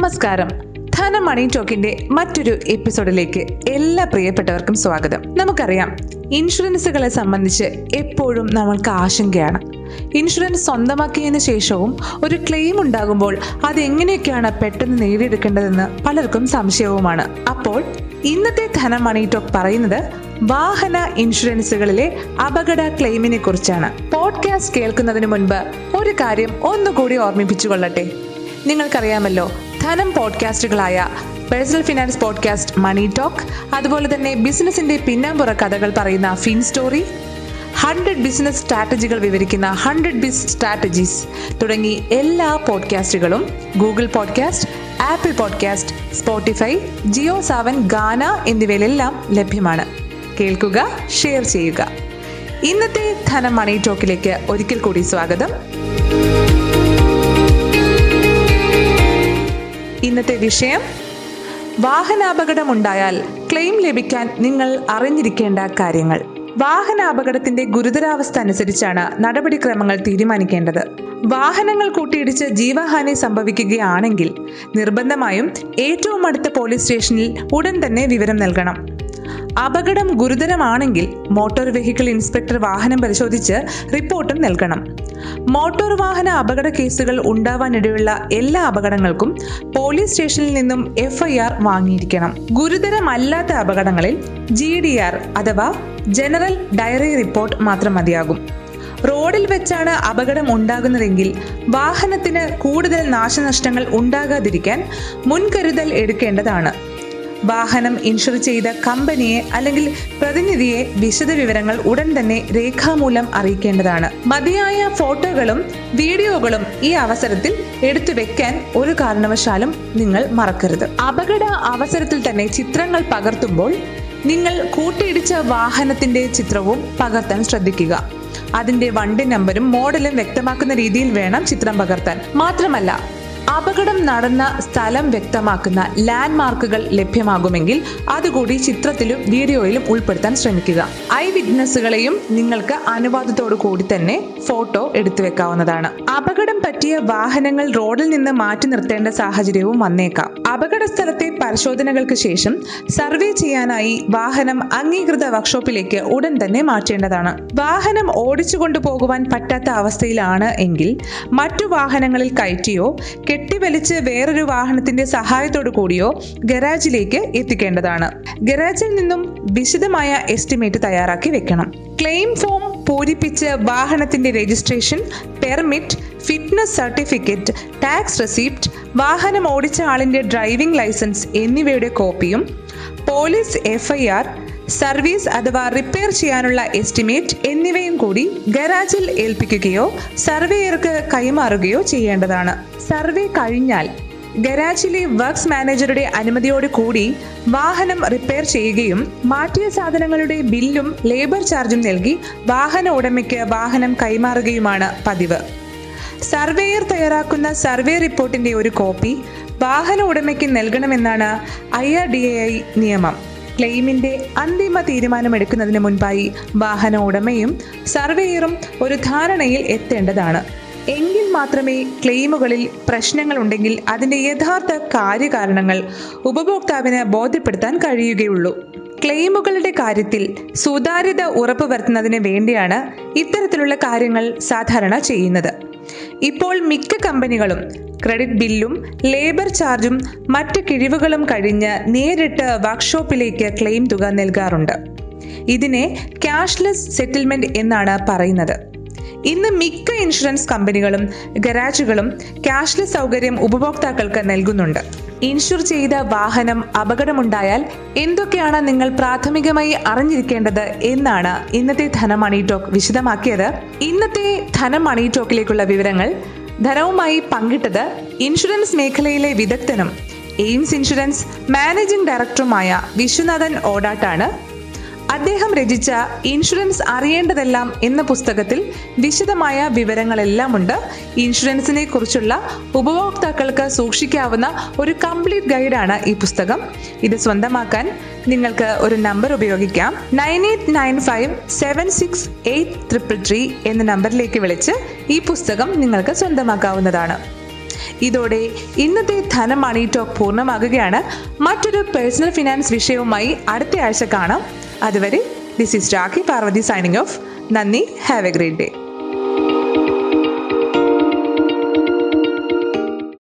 നമസ്കാരം. ധന മണി ടോക്കിന്റെ മറ്റൊരു എപ്പിസോഡിലേക്ക് എല്ലാ പ്രിയപ്പെട്ടവർക്കും സ്വാഗതം. നമുക്കറിയാം ഇൻഷുറൻസുകളെ സംബന്ധിച്ച് എപ്പോഴും നമ്മൾക്ക് ആശങ്കയാണ്. ഇൻഷുറൻസ് സ്വന്തമാക്കിയതിന് ശേഷവും ഒരു ക്ലെയിം ഉണ്ടാകുമ്പോൾ അത് എങ്ങനെയൊക്കെയാണ് പെട്ടെന്ന് നേടിയെടുക്കേണ്ടതെന്ന് പലർക്കും സംശയവുമാണ്. അപ്പോൾ ഇന്നത്തെ ധന മണി ടോക്ക് പറയുന്നത് വാഹന ഇൻഷുറൻസുകളിലെ അപകട ക്ലെയിമിനെ കുറിച്ചാണ്. പോഡ്കാസ്റ്റ് കേൾക്കുന്നതിന് മുൻപ് ഒരു കാര്യം ഒന്നുകൂടി ഓർമ്മിപ്പിച്ചു കൊള്ളട്ടെ നിങ്ങൾക്കറിയാമല്ലോ Dhanam പോഡ്കാസ്റ്റുകളായ personal finance podcast money talk അതുപോലെ തന്നെ ബിസിനസിന്റെ പിന്നാമ്പുറ കഥകൾ പറയുന്ന ഫിൻ സ്റ്റോറി ഹൺഡ്രഡ് ബിസിനസ് സ്ട്രാറ്റജികൾ വിവരിക്കുന്ന ഹൺഡ്രഡ് ബിസ് സ്ട്രാറ്റജീസ് തുടങ്ങി എല്ലാ പോഡ്കാസ്റ്റുകളും Google podcast Apple podcast Spotify Jio Saavn Gaana എന്നിവയിലെല്ലാം ലഭ്യമാണ്. കേൾക്കുക ഷെയർ ചെയ്യുക. ഇന്നത്തെ ധനം മണി ടോക്കിലേക്ക് ഒരിക്കൽ കൂടി സ്വാഗതം. ഇന്നത്തെ വിഷയം വാഹനാപകടമുണ്ടായാൽ ക്ലെയിം ലഭിക്കാൻ നിങ്ങൾ അറിഞ്ഞിരിക്കേണ്ട കാര്യങ്ങൾ. വാഹനാപകടത്തിന്റെ ഗുരുതരാവസ്ഥ അനുസരിച്ചാണ് നടപടിക്രമങ്ങൾ തീരുമാനിക്കേണ്ടത്. വാഹനങ്ങൾ കൂട്ടിയിടിച്ച് ജീവഹാനി സംഭവിക്കുകയാണെങ്കിൽ നിർബന്ധമായും ഏറ്റവും അടുത്ത പോലീസ് സ്റ്റേഷനിൽ ഉടൻ തന്നെ വിവരം നൽകണം. അപകടം ഗുരുതരമാണെങ്കിൽ മോട്ടോർ വെഹിക്കിൾ ഇൻസ്പെക്ടർ വാഹനം പരിശോധിച്ച് റിപ്പോർട്ടും നൽകണം. മോട്ടോർ വാഹന അപകട കേസുകൾ ഉണ്ടാവാനിടയുള്ള എല്ലാ അപകടങ്ങൾക്കും പോലീസ് സ്റ്റേഷനിൽ നിന്നും എഫ്ഐആർ വാങ്ങിയിരിക്കണം. ഗുരുതരമല്ലാത്ത അപകടങ്ങളിൽ ജി ഡി ആർ അഥവാ ജനറൽ ഡയറി റിപ്പോർട്ട് മാത്രം മതിയാകും. റോഡിൽ വെച്ചാണ് അപകടം ഉണ്ടാകുന്നതെങ്കിൽ വാഹനത്തിന് കൂടുതൽ നാശനഷ്ടങ്ങൾ ഉണ്ടാകാതിരിക്കാൻ മുൻകരുതൽ എടുക്കേണ്ടതാണ്. വാഹനം ഇൻഷുർ ചെയ്ത കമ്പനിയെ അല്ലെങ്കിൽ പ്രതിനിധിയെ വിശദ വിവരങ്ങൾ ഉടൻ തന്നെ രേഖാമൂലം അറിയിക്കേണ്ടതാണ്. മതിയായ ഫോട്ടോകളും വീഡിയോകളും ഈ അവസരത്തിൽ എടുത്തു വെക്കാൻ ഒരു കാരണവശാലും നിങ്ങൾ മറക്കരുത്. അപകട അവസരത്തിൽ തന്നെ ചിത്രങ്ങൾ പകർത്തുമ്പോൾ നിങ്ങൾ കൂട്ടിയിടിച്ച വാഹനത്തിന്റെ ചിത്രവും പകർത്താൻ ശ്രദ്ധിക്കുക. അതിന്റെ വണ്ടി നമ്പരും മോഡലും വ്യക്തമാക്കുന്ന രീതിയിൽ വേണം ചിത്രം പകർത്താൻ. മാത്രമല്ല നടന്ന സ്ഥലം വ്യക്തമാക്കുന്ന ലാൻഡ് മാർക്കുകൾ ലഭ്യമാകുമെങ്കിൽ അതുകൂടി ചിത്രത്തിലും വീഡിയോയിലും ഉൾപ്പെടുത്താൻ ശ്രമിക്കുക. ഐ വിറ്റ്നസ്സുകളെയും നിങ്ങൾക്ക് അനുവാദത്തോടു കൂടി തന്നെ ഫോട്ടോ എടുത്തു വെക്കാവുന്നതാണ്. അപകടം പറ്റിയ വാഹനങ്ങൾ റോഡിൽ നിന്ന് മാറ്റി നിർത്തേണ്ട സാഹചര്യവും വന്നേക്കാം. അപകട സ്ഥലത്തെ പരിശോധനകൾക്ക് ശേഷം സർവേ ചെയ്യാനായി വാഹനം അംഗീകൃത വർക്ക്ഷോപ്പിലേക്ക് ഉടൻ തന്നെ മാറ്റേണ്ടതാണ്. വാഹനം ഓടിച്ചു കൊണ്ടുപോകുവാൻ പറ്റാത്ത അവസ്ഥയിലാണ് എങ്കിൽ മറ്റു വാഹനങ്ങളിൽ കയറ്റിയോ കെട്ടിവലിച്ച് വേറൊരു വാഹനത്തിന്റെ സഹായത്തോടു കൂടിയോ ഗരാജിലേക്ക് എത്തിക്കേണ്ടതാണ്. ഗരാജിൽ നിന്നും വിശദമായ എസ്റ്റിമേറ്റ് തയ്യാറാക്കി വെക്കണം. ക്ലെയിം ഫോം പൂരിപ്പിച്ച് വാഹനത്തിന്റെ registration permit fitness certificate tax receipt വാഹനം ഓടിച്ച ആളിന്റെ ഡ്രൈവിംഗ് ലൈസൻസ് എന്നിവയുടെ കോപ്പിയും പോലീസ് എഫ്ഐആർ സർവീസ് അഥവാ റിപ്പയർ ചെയ്യാനുള്ള എസ്റ്റിമേറ്റ് എന്നിവയും കൂടി ഗരാജിൽ ഏൽപ്പിക്കുകയോ സർവേയർക്ക് കൈമാറുകയോ ചെയ്യേണ്ടതാണ്. സർവേ കഴിഞ്ഞാൽ ഗരാജിലെ വർക്ക്സ് മാനേജറുടെ അനുമതിയോട് കൂടി വാഹനം റിപ്പയർ ചെയ്യുകയും മാറ്റിയ സാധനങ്ങളുടെ ബില്ലും ലേബർ ചാർജും നൽകി വാഹന ഉടമയ്ക്ക് വാഹനം കൈമാറുകയുമാണ് പതിവ്. സർവേയർ തയ്യാറാക്കുന്ന സർവേ റിപ്പോർട്ടിന്റെ ഒരു കോപ്പി വാഹന ഉടമയ്ക്ക് നൽകണമെന്നാണ് I R D A I നിയമം. ക്ലെയിമിന്റെ അന്തിമ തീരുമാനമെടുക്കുന്നതിന് മുൻപായി വാഹന ഉടമയും സർവേയറും ഒരു ധാരണയിൽ എത്തേണ്ടതാണ്. എങ്കിൽ മാത്രമേ ക്ലെയിമുകളിൽ പ്രശ്നങ്ങൾ ഉണ്ടെങ്കിൽ അതിന്റെ യഥാർത്ഥ കാര്യകാരണങ്ങൾ ഉപഭോക്താവിന് ബോധ്യപ്പെടുത്താൻ കഴിയുകയുള്ളൂ. ക്ലെയിമുകളുടെ കാര്യത്തിൽ സുതാര്യത ഉറപ്പുവരുത്തുന്നതിന് വേണ്ടിയാണ് ഇത്തരത്തിലുള്ള കാര്യങ്ങൾ സാധാരണ ചെയ്യുന്നത്. ഇപ്പോൾ മിക്ക കമ്പനികളും ക്രെഡിറ്റ് ബില്ലും ലേബർ ചാർജും മറ്റ് കിഴിവുകളും കഴിഞ്ഞ് നേരിട്ട് വർക്ക്ഷോപ്പിലേക്ക് ക്ലെയിം തുക നൽകാറുണ്ട്. ഇതിനെ ക്യാഷ്ലെസ് സെറ്റിൽമെന്റ് എന്നാണ് പറയുന്നത്. ഇന്ന് മിക്ക ഇൻഷുറൻസ് കമ്പനികളും ഗരാജുകളും ക്യാഷ്ലെസ് സൗകര്യം ഉപഭോക്താക്കൾക്ക് നൽകുന്നുണ്ട്. ഇൻഷുർ ചെയ്ത വാഹനം അപകടമുണ്ടായാൽ എന്തൊക്കെയാണ് നിങ്ങൾ പ്രാഥമികമായി അറിഞ്ഞിരിക്കേണ്ടത് എന്നാണ് ഇന്നത്തെ ധനമണി ടോക്ക് വിശദമാക്കിയത്. ഇന്നത്തെ ധനമണി ടോക്കിലേക്കുള്ള വിവരങ്ങൾ ധനവുമായി പങ്കിട്ടത് ഇൻഷുറൻസ് മേഖലയിലെ വിദഗ്ധനും എയിംസ് ഇൻഷുറൻസ് മാനേജിംഗ് ഡയറക്ടറുമായ വിശ്വനാഥൻ ഓടാട്ടാണ്. അദ്ദേഹം രചിച്ച ഇൻഷുറൻസ് അറിയേണ്ടതെല്ലാം എന്ന പുസ്തകത്തിൽ വിശദമായ വിവരങ്ങളെല്ലാം ഉണ്ട് ഇൻഷുറൻസിനെ കുറിച്ചുള്ള ഉപഭോക്താക്കൾക്ക് സൂക്ഷിക്കാവുന്ന ഒരു കംപ്ലീറ്റ് ഗൈഡാണ് ഈ പുസ്തകം. ഇത് സ്വന്തമാക്കാൻ നിങ്ങൾക്ക് ഒരു നമ്പർ ഉപയോഗിക്കാം. Nine eight nine five seven six eight triple three എന്ന നമ്പറിലേക്ക് വിളിച്ച് ഈ പുസ്തകം നിങ്ങൾക്ക് സ്വന്തമാക്കാവുന്നതാണ്. ഇതോടെ ഇന്നത്തെ ധനം മണി ടോക്ക് പൂർണമാകുകയാണ്. മറ്റൊരു പേഴ്സണൽ ഫിനാൻസ് വിഷയവുമായി അടുത്ത ആഴ്ച കാണാം. അതുവരെ this is Rakhi Parvathi signing off നന്ദി ഹാവ് എ ഗ്രേറ്റ് ഡേ